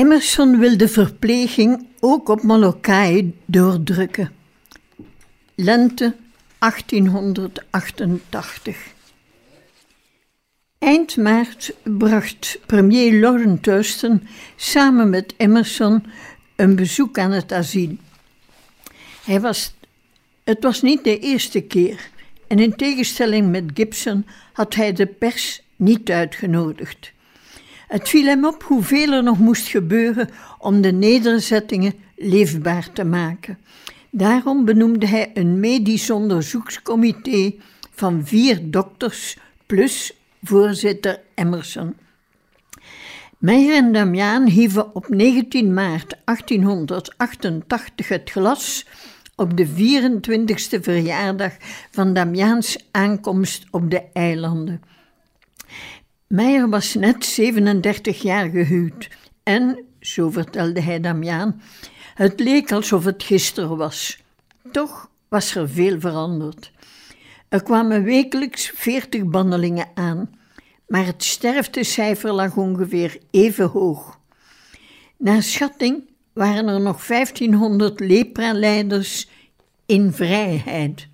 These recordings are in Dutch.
Emerson wil de verpleging ook op Molokai doordrukken. Lente 1888. Eind maart bracht premier Lawrence Thurston samen met Emerson een bezoek aan het asiel. Hij was, het was niet de eerste keer en in tegenstelling met Gibson had hij de pers niet uitgenodigd. Het viel hem op hoeveel er nog moest gebeuren om de nederzettingen leefbaar te maken. Daarom benoemde hij een medisch onderzoekscomité van vier dokters plus voorzitter Emerson. Meijer en Damiaan hieven op 19 maart 1888 het glas op de 24e verjaardag van Damiaans aankomst op de eilanden. Meijer was net 37 jaar gehuwd en, zo vertelde hij Damiaan, het leek alsof het gisteren was. Toch was er veel veranderd. Er kwamen wekelijks 40 bandelingen aan, maar het sterftecijfer lag ongeveer even hoog. Naar schatting waren er nog 1500 lepra-leiders in vrijheid.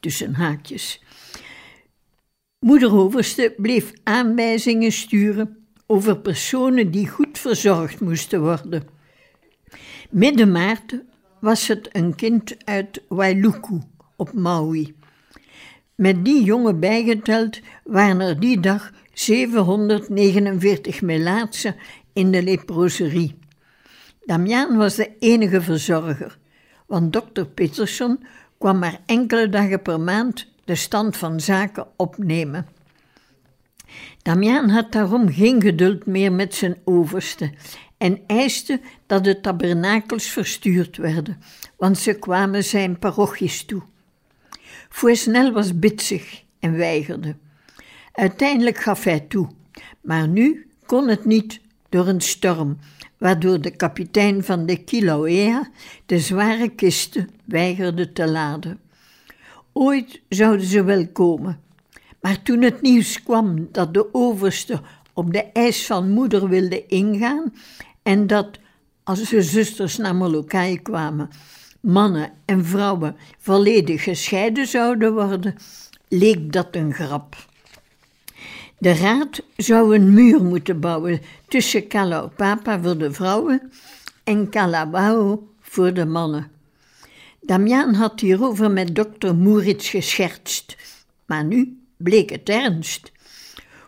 Tussen haakjes. Moeder Overste bleef aanwijzingen sturen over personen die goed verzorgd moesten worden. Midden maart was het een kind uit Wailuku op Maui. Met die jongen bijgeteld waren er die dag 749 melaatsen in de leproserie. Damiaan was de enige verzorger, want dokter Peterson kwam maar enkele dagen per maand de stand van zaken opnemen. Damiaan had daarom geen geduld meer met zijn overste en eiste dat de tabernakels verstuurd werden, want ze kwamen zijn parochies toe. Fouesnel was bitsig en weigerde. Uiteindelijk gaf hij toe, maar nu kon het niet door een storm, waardoor de kapitein van de Kilauea de zware kisten weigerde te laden. Ooit zouden ze wel komen. Maar toen het nieuws kwam dat de overste op de eis van moeder wilde ingaan en dat, als de zusters naar Molokai kwamen, mannen en vrouwen volledig gescheiden zouden worden, leek dat een grap. De raad zou een muur moeten bouwen tussen Kalaupapa voor de vrouwen en Kalawao voor de mannen. Damiaan had hierover met dokter Moerits geschertst, maar nu bleek het ernst.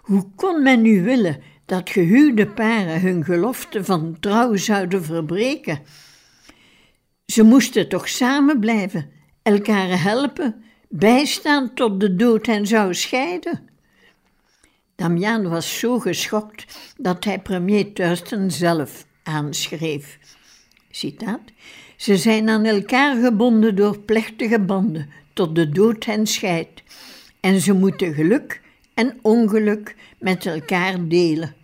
Hoe kon men nu willen dat gehuwde paren hun gelofte van trouw zouden verbreken? Ze moesten toch samen blijven, elkaar helpen, bijstaan tot de dood hen zou scheiden. Damiaan was zo geschokt dat hij premier Thurston zelf aanschreef. Citaat. Ze zijn aan elkaar gebonden door plechtige banden, tot de dood hen scheidt. En ze moeten geluk en ongeluk met elkaar delen.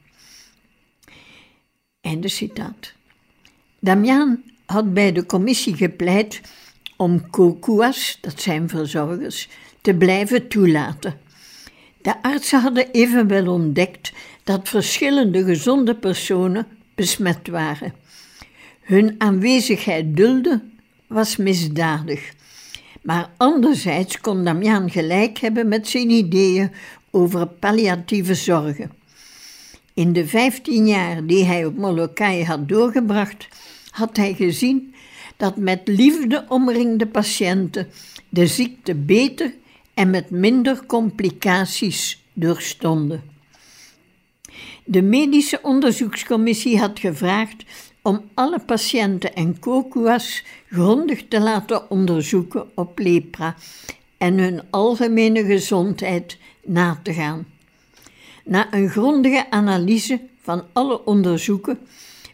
Einde citaat. Damiaan had bij de commissie gepleit om kokuas, dat zijn verzorgers, te blijven toelaten. De artsen hadden evenwel ontdekt dat verschillende gezonde personen besmet waren. Hun aanwezigheid dulden was misdadig. Maar anderzijds kon Damian gelijk hebben met zijn ideeën over palliatieve zorgen. In de vijftien jaar die hij op Molokai had doorgebracht, had hij gezien dat met liefde omringde patiënten de ziekte beter en met minder complicaties doorstonden. De medische onderzoekscommissie had gevraagd om alle patiënten en kokuas grondig te laten onderzoeken op lepra en hun algemene gezondheid na te gaan. Na een grondige analyse van alle onderzoeken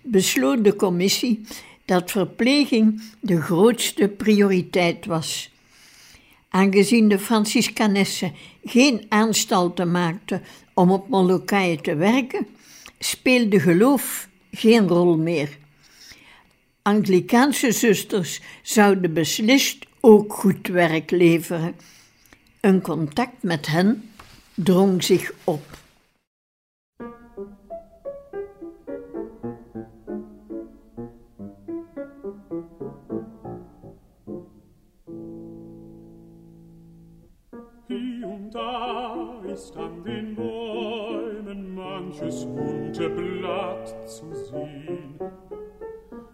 besloot de commissie dat verpleging de grootste prioriteit was. Aangezien de Franciscanessen geen aanstalten maakten om op Molokai te werken, speelde geloof geen rol meer. Anglikaanse zusters zouden beslist ook goed werk leveren. Een contact met hen drong zich op. Hier und da ist an den manches bunte Blatt zu sehen.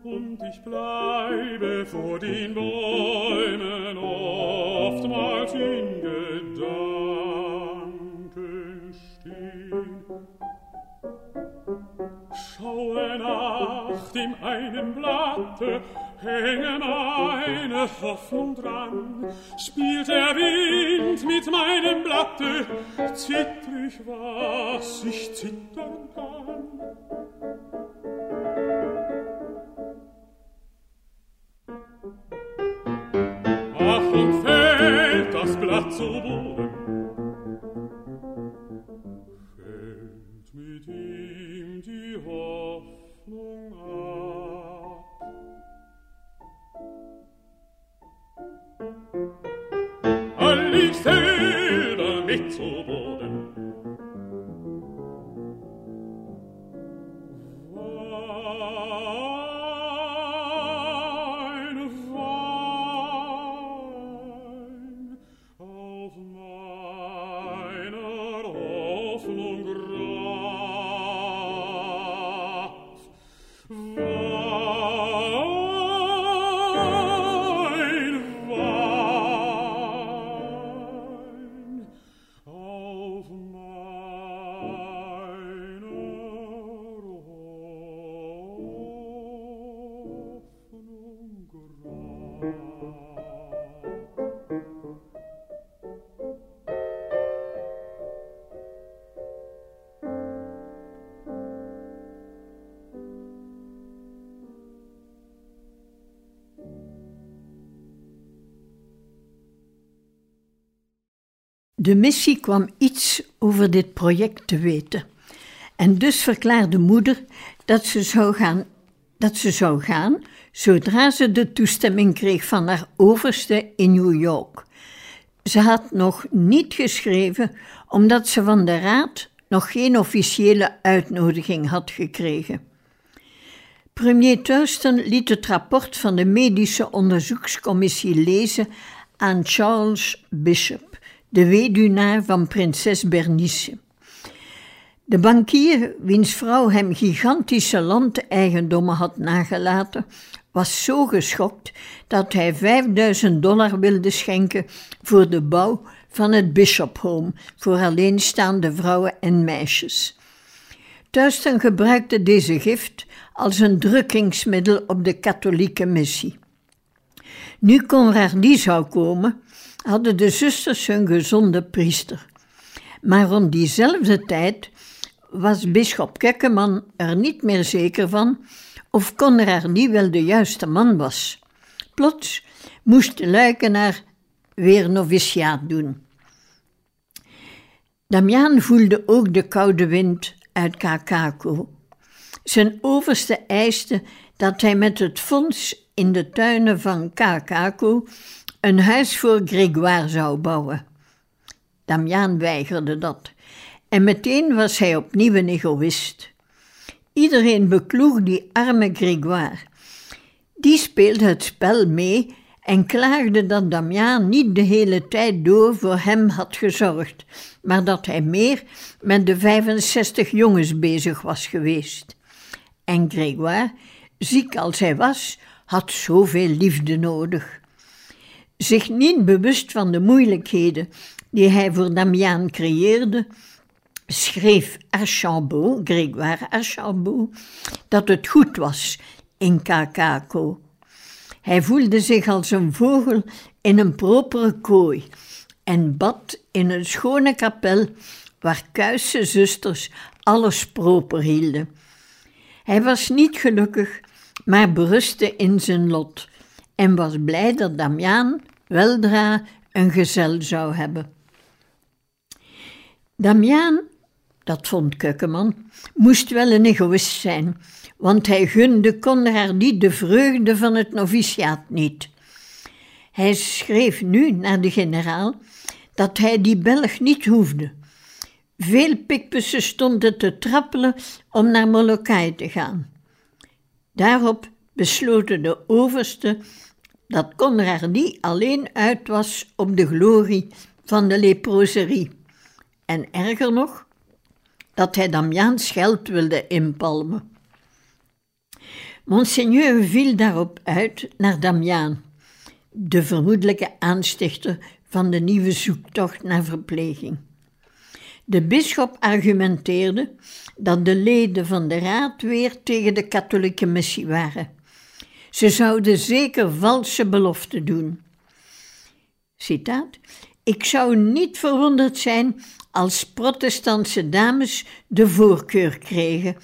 Und ich bleibe vor den Bäumen oftmals in Gedanken stehen. Schaue nach dem einen Blatte, hänge meine Hoffnung dran. Spielt der Wind mit meinem Blatte, zittrig, was ich zittern kann. Ach, und fällt das Blatt zu Boden, long De missie kwam iets over dit project te weten. En dus verklaarde moeder dat ze zou gaan, dat ze zou gaan zodra ze de toestemming kreeg van haar overste in New York. Ze had nog niet geschreven omdat ze van de raad nog geen officiële uitnodiging had gekregen. Premier Thurston liet het rapport van de medische onderzoekscommissie lezen aan Charles Bishop, de weduwnaar van prinses Bernice. De bankier, wiens vrouw hem gigantische landeigendommen had nagelaten, was zo geschokt dat hij 5000 dollar wilde schenken voor de bouw van het Bishop Home voor alleenstaande vrouwen en meisjes. Thuiston gebruikte deze gift als een drukkingsmiddel op de katholieke missie. Nu Conradie zou komen, hadden de zusters hun gezonde priester. Maar rond diezelfde tijd was bisschop Kekkeman er niet meer zeker van of Conradie wel de juiste man was. Plots moest de luikenaar weer noviciaat doen. Damiaan voelde ook de koude wind uit Kakako. Zijn overste eiste dat hij met het fonds in de tuinen van Kakako een huis voor Grégoire zou bouwen. Damiaan weigerde dat en meteen was hij opnieuw een egoïst. Iedereen bekloeg die arme Grégoire. Die speelde het spel mee en klaagde dat Damiaan niet de hele tijd door voor hem had gezorgd, maar dat hij meer met de 65 jongens bezig was geweest. En Grégoire, ziek als hij was, had zoveel liefde nodig. Zich niet bewust van de moeilijkheden die hij voor Damiaan creëerde, schreef Archambault, Grégoire Archambault, dat het goed was in Kakako. Hij voelde zich als een vogel in een propere kooi en bad in een schone kapel waar kuisse zusters alles proper hielden. Hij was niet gelukkig, maar berustte in zijn lot en was blij dat Damiaan weldra een gezel zou hebben. Damiaan, dat vond Keukeman, moest wel een egoïst zijn, want hij gunde Conradi de vreugde van het noviciaat niet. Hij schreef nu naar de generaal dat hij die Belg niet hoefde. Veel pikpussen stonden te trappelen om naar Molokai te gaan. Daarop besloten de overste dat Conradi alleen uit was op de glorie van de leproserie. En erger nog, dat hij Damiaans geld wilde inpalmen. Monseigneur viel daarop uit naar Damiaan, de vermoedelijke aanstichter van de nieuwe zoektocht naar verpleging. De bisschop argumenteerde dat de leden van de raad weer tegen de katholieke missie waren. Ze zouden zeker valse beloften doen. Citaat: Ik zou niet verwonderd zijn als protestantse dames de voorkeur kregen,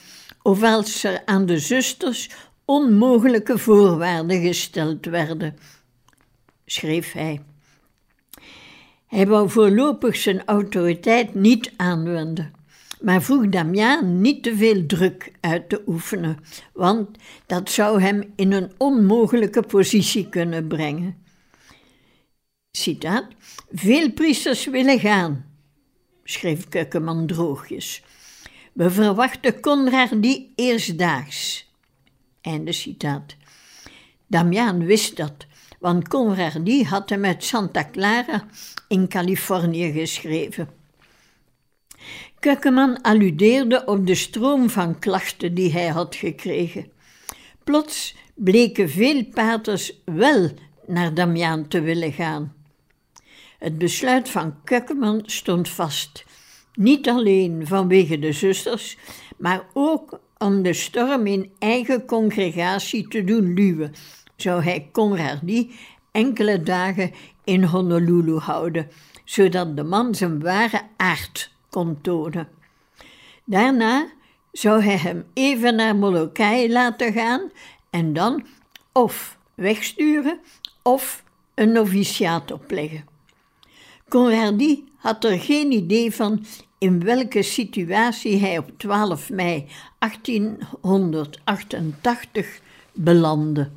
of als er aan de zusters onmogelijke voorwaarden gesteld werden, schreef hij. Hij wou voorlopig zijn autoriteit niet aanwenden, maar vroeg Damiaan niet te veel druk uit te oefenen, want dat zou hem in een onmogelijke positie kunnen brengen. Citaat: Veel priesters willen gaan, schreef Keukeman droogjes. We verwachten Conrad die eerstdaags. Einde citaat. Damiaan wist dat, want Conradi had hem uit Santa Clara in Californië geschreven. Kukkeman alludeerde op de stroom van klachten die hij had gekregen. Plots bleken veel paters wel naar Damiaan te willen gaan. Het besluit van Kukkeman stond vast, niet alleen vanwege de zusters, maar ook om de storm in eigen congregatie te doen luwen, zou hij Conradi enkele dagen in Honolulu houden, zodat de man zijn ware aard kon tonen. Daarna zou hij hem even naar Molokai laten gaan en dan of wegsturen of een noviciaat opleggen. Conradi had er geen idee van in welke situatie hij op 12 mei 1888 belandde.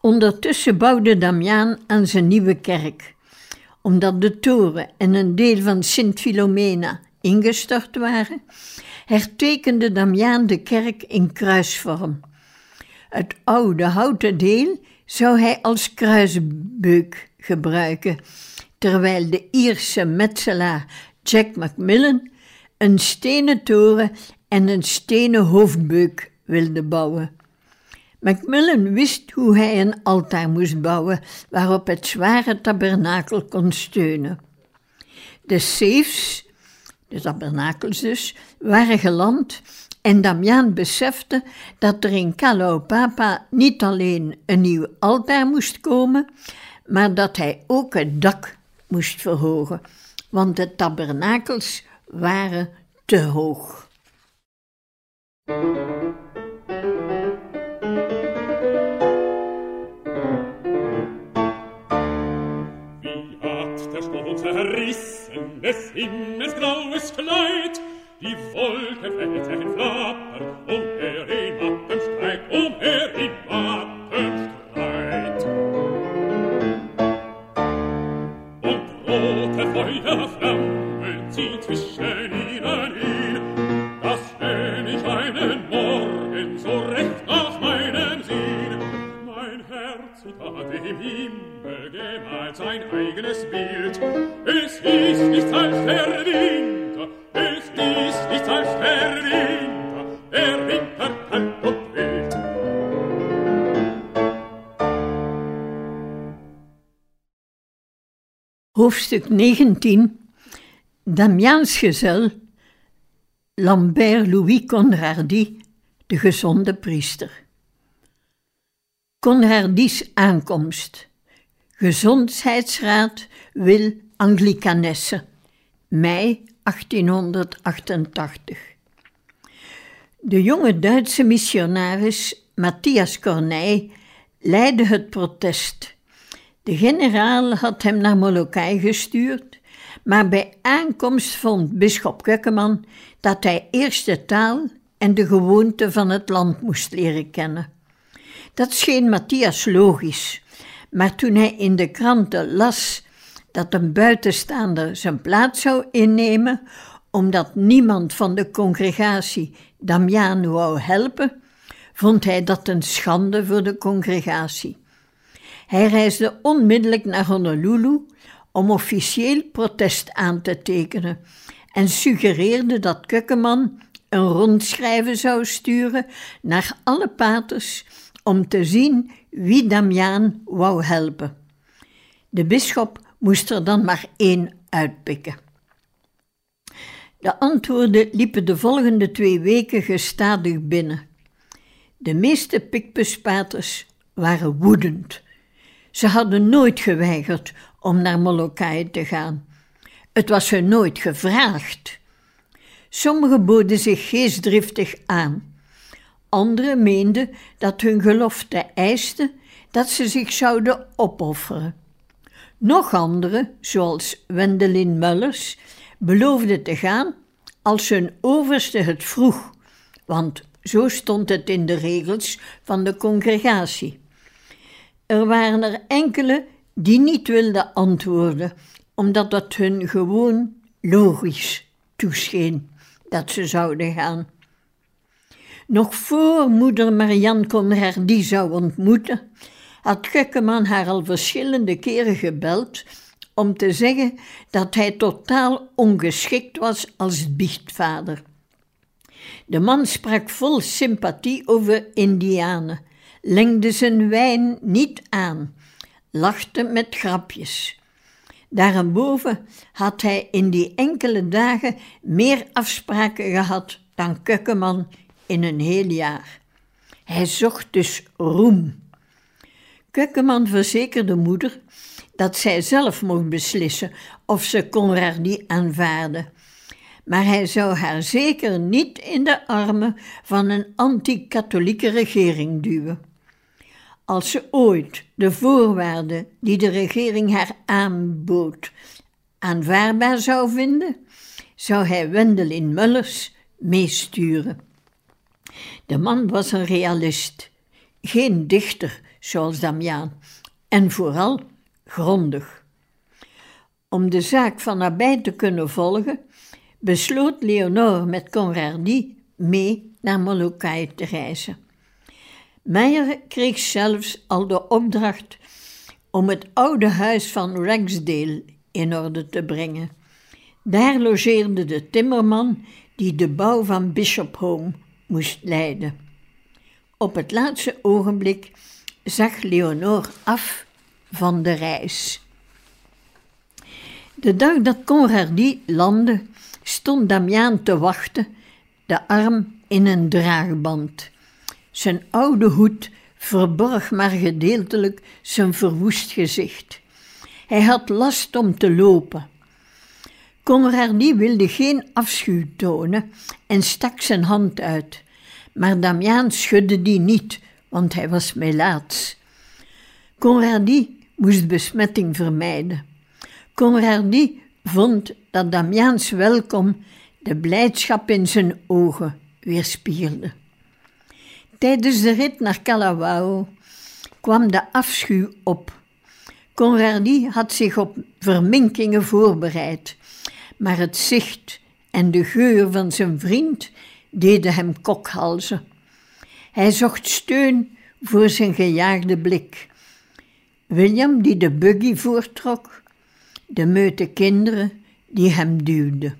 Ondertussen bouwde Damiaan aan zijn nieuwe kerk. Omdat de toren en een deel van Sint Filomena ingestort waren, hertekende Damiaan de kerk in kruisvorm. Het oude houten deel zou hij als kruisbeuk gebruiken, terwijl de Ierse metselaar Jack Macmillan een stenen toren en een stenen hoofdbeuk wilde bouwen. Macmillan wist hoe hij een altaar moest bouwen waarop het zware tabernakel kon steunen. De safes, de tabernakels dus, waren geland en Damiaan besefte dat er in Papa niet alleen een nieuw altaar moest komen, maar dat hij ook het dak moest verhogen, want de tabernakels waren te hoog. zerrissen des Himmels graues Kleid, die Wolke fällt er in Hoofdstuk 19 Damiaans gezel Lambert Louis Conradi, de gezonde priester. Conradis aankomst. Gezondheidsraad wil Anglicanesse. Mei 1888. De jonge Duitse missionaris Matthias Corneille leidde het protest. De generaal had hem naar Molokai gestuurd, maar bij aankomst vond bisschop Kukkeman dat hij eerst de taal en de gewoonten van het land moest leren kennen. Dat scheen Matthias logisch, maar toen hij in de kranten las dat een buitenstaander zijn plaats zou innemen, omdat niemand van de congregatie Damian wou helpen, vond hij dat een schande voor de congregatie. Hij reisde onmiddellijk naar Honolulu om officieel protest aan te tekenen en suggereerde dat Kukkeman een rondschrijven zou sturen naar alle paters om te zien wie Damiaan wou helpen. De bisschop moest er dan maar één uitpikken. De antwoorden liepen de volgende twee weken gestadig binnen. De meeste pikpuspaters waren woedend. Ze hadden nooit geweigerd om naar Molokai te gaan. Het was hun nooit gevraagd. Sommigen boden zich geestdriftig aan. Anderen meenden dat hun gelofte eiste dat ze zich zouden opofferen. Nog anderen, zoals Wendelin Mullers, beloofden te gaan als hun overste het vroeg, want zo stond het in de regels van de congregatie. Er waren er enkele die niet wilden antwoorden, omdat dat hun gewoon logisch toescheen dat ze zouden gaan. Nog voor moeder Marianne Conradi zou ontmoeten, had Gekkeman haar al verschillende keren gebeld om te zeggen dat hij totaal ongeschikt was als biechtvader. De man sprak vol sympathie over Indianen, lengde zijn wijn niet aan, lachte met grapjes. Daarboven had hij in die enkele dagen meer afspraken gehad dan Kukkeman in een heel jaar. Hij zocht dus roem. Kukkeman verzekerde moeder dat zij zelf mocht beslissen of ze Conradi aanvaarde. Maar hij zou haar zeker niet in de armen van een anti-katholieke regering duwen. Als ze ooit de voorwaarden die de regering haar aanbood aanvaardbaar zou vinden, zou hij Wendelin Mullers meesturen. De man was een realist, geen dichter zoals Damiaan, en vooral grondig. Om de zaak van nabij te kunnen volgen, besloot Leonore met Conradi mee naar Molokai te reizen. Meijer kreeg zelfs al de opdracht om het oude huis van Ragsdale in orde te brengen. Daar logeerde de timmerman die de bouw van Bishop Home moest leiden. Op het laatste ogenblik zag Leonor af van de reis. De dag dat Conradi landde, stond Damiaan te wachten, de arm in een draagband. Zijn oude hoed verborg maar gedeeltelijk zijn verwoest gezicht. Hij had last om te lopen. Conradi wilde geen afschuw tonen en stak zijn hand uit, maar Damiaan schudde die niet, want hij was melaats. Conradi moest besmetting vermijden. Conradi vond dat Damiaans welkom de blijdschap in zijn ogen weerspiegelde. Tijdens de rit naar Kalawao kwam de afschuw op. Conradi had zich op verminkingen voorbereid, maar het zicht en de geur van zijn vriend deden hem kokhalzen. Hij zocht steun voor zijn gejaagde blik. William, die de buggy voortrok, de meute kinderen die hem duwden.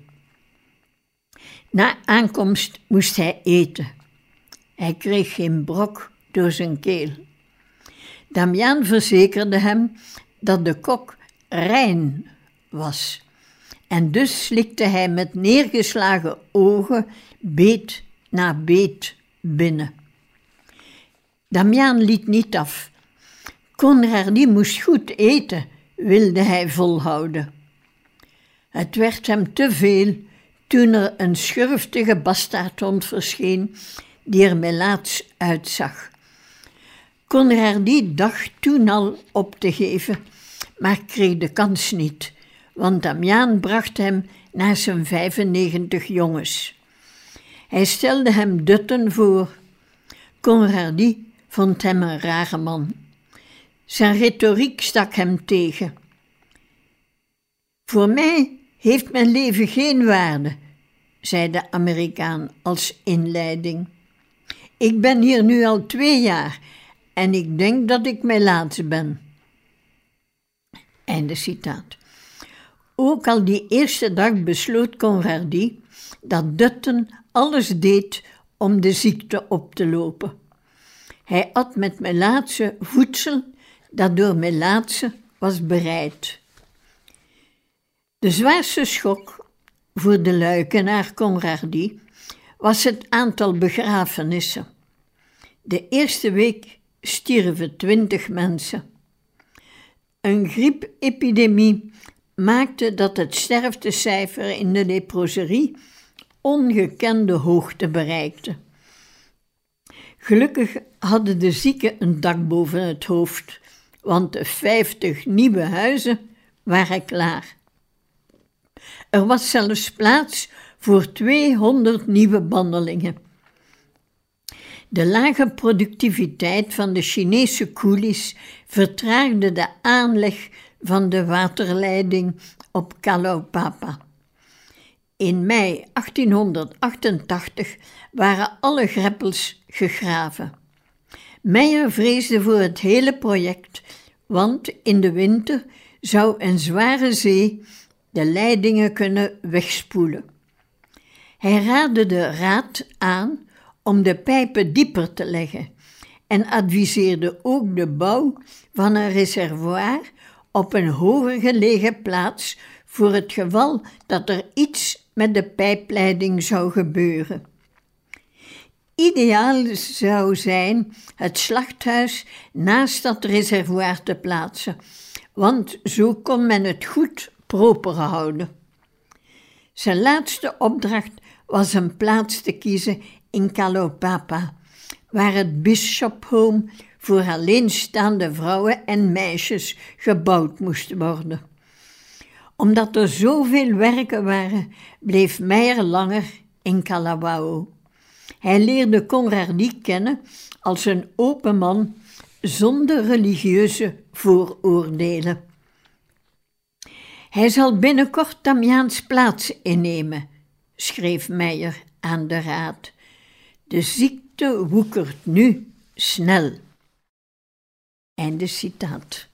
Na aankomst moest hij eten. Hij kreeg geen brok door zijn keel. Damiaan verzekerde hem dat de kok rein was. En dus slikte hij met neergeslagen ogen beet na beet binnen. Damiaan liet niet af. Conradi moest goed eten, wilde hij volhouden. Het werd hem te veel toen er een schurftige bastaardhond verscheen die er melaats uitzag. Conradi dacht toen al op te geven, maar kreeg de kans niet, want Damiaan bracht hem naar zijn 95 jongens. Hij stelde hem Dutten voor. Conradi vond hem een rare man. Zijn retoriek stak hem tegen. Voor mij heeft mijn leven geen waarde, zei de Amerikaan als inleiding. Ik ben hier nu al twee jaar en ik denk dat ik mijn laatste ben. Einde citaat. Ook al die eerste dag besloot Conradi dat Dutten alles deed om de ziekte op te lopen. Hij at met Melaatse voedsel dat door Melaatse was bereid. De zwaarste schok voor de luikenaar Conradi was het aantal begrafenissen. De eerste week stierven twintig mensen. Een griepepidemie maakte dat het sterftecijfer in de leproserie ongekende hoogte bereikte. Gelukkig hadden de zieken een dak boven het hoofd, want de vijftig nieuwe huizen waren klaar. Er was zelfs plaats voor 200 nieuwe bandelingen. De lage productiviteit van de Chinese coolies vertraagde de aanleg van de waterleiding op Kalaupapa. In mei 1888 waren alle greppels gegraven. Meijer vreesde voor het hele project, want in de winter zou een zware zee de leidingen kunnen wegspoelen. Hij raadde de raad aan om de pijpen dieper te leggen en adviseerde ook de bouw van een reservoir op een hoger gelegen plaats voor het geval dat er iets met de pijpleiding zou gebeuren. Ideaal zou zijn het slachthuis naast dat reservoir te plaatsen, want zo kon men het goed proper houden. Zijn laatste opdracht was een plaats te kiezen in Kalopapa, waar het Bishop Home voor alleenstaande vrouwen en meisjes gebouwd moest worden. Omdat er zoveel werken waren, bleef Meijer langer in Kalawao. Hij leerde Conradi kennen als een open man zonder religieuze vooroordelen. Hij zal binnenkort Damiaans plaats innemen, schreef Meijer aan de raad. De ziekte woekert nu snel. Einde citaat.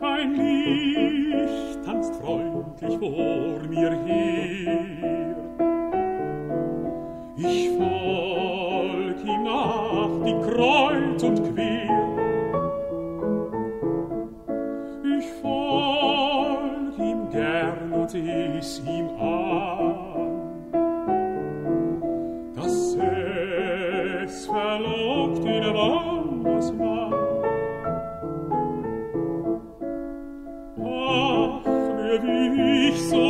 Ein Licht tanzt freundlich vor mir her. Kreuz und quer. Ich folg ihm gern und seh's ihm an, dass es verlockt ihn wandes Mann. Ach, wie ich so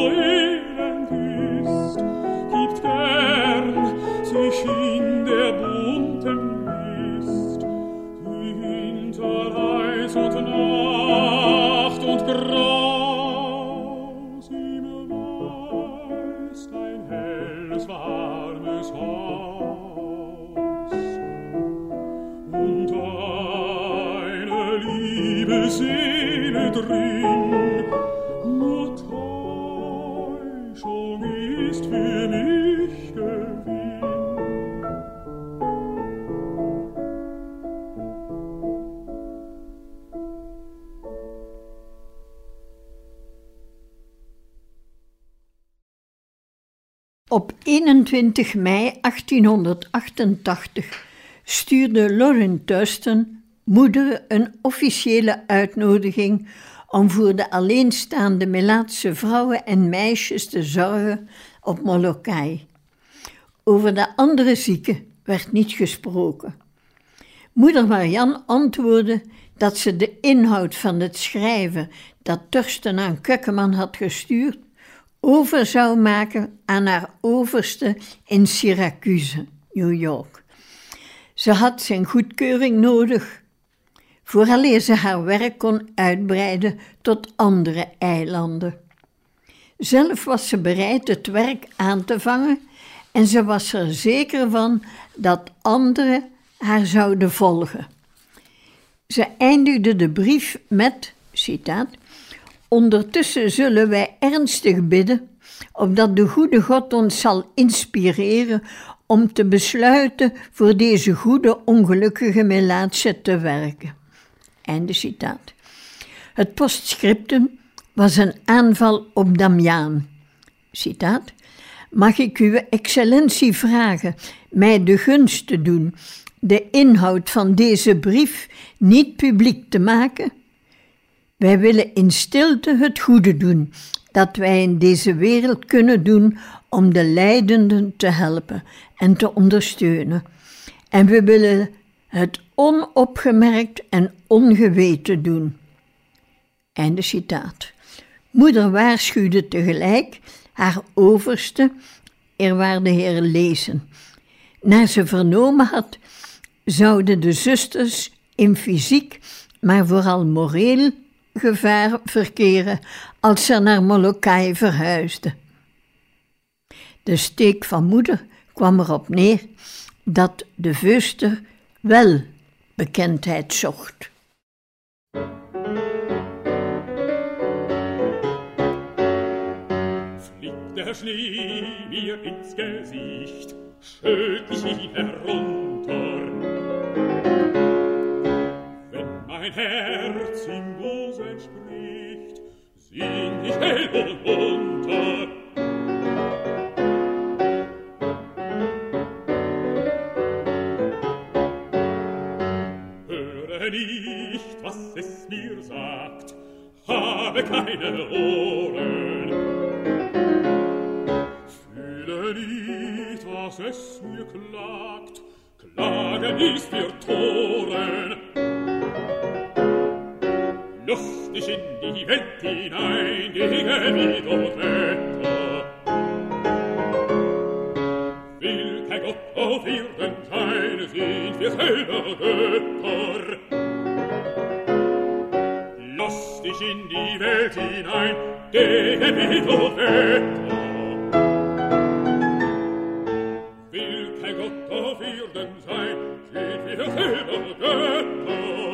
Op 21 mei 1888 stuurde Lauren Thurston moeder een officiële uitnodiging om voor de alleenstaande Melaatse vrouwen en meisjes te zorgen op Molokai. Over de andere zieken werd niet gesproken. Moeder Marian antwoordde dat ze de inhoud van het schrijven dat Tursten aan Kukkeman had gestuurd over zou maken aan haar overste in Syracuse, New York. Ze had zijn goedkeuring nodig, vooraleer ze haar werk kon uitbreiden tot andere eilanden. Zelf was ze bereid het werk aan te vangen en ze was er zeker van dat anderen haar zouden volgen. Ze eindigde de brief met, citaat, Ondertussen zullen wij ernstig bidden, opdat de goede God ons zal inspireren om te besluiten voor deze goede ongelukkige Melaatse te werken. Einde citaat. Het postscriptum was een aanval op Damiaan. Citaat. Mag ik uw excellentie vragen mij de gunst te doen de inhoud van deze brief niet publiek te maken? Wij willen in stilte het goede doen dat wij in deze wereld kunnen doen om de lijdenden te helpen en te ondersteunen. En we willen het onopgemerkt en ongeweten doen. Einde citaat. Moeder waarschuwde tegelijk haar overste, eerwaarde heer Lezen. Naar ze vernomen had, zouden de zusters in fysiek, maar vooral moreel gevaar verkeren als ze naar Molokai verhuisde. De steek van moeder kwam erop neer dat de vuster wel bekendheid zocht. Der Schnee mir ins Gesicht. mein Herz im Busen spricht, sing ich hell und munter. Höre nicht, was es mir sagt, habe keine Ohren. Fühle nicht, was es mir klagt, Klagen ist wir Toren. Lustig in die Welt hinein, gegen wie dort Wetter. Will kein Gott auf Erden sein, sind wir selber Götter. Dich in die Welt hinein, gegen wie dort Wetter. Will kein Gott auf Erden sein, sind wir selber Götter.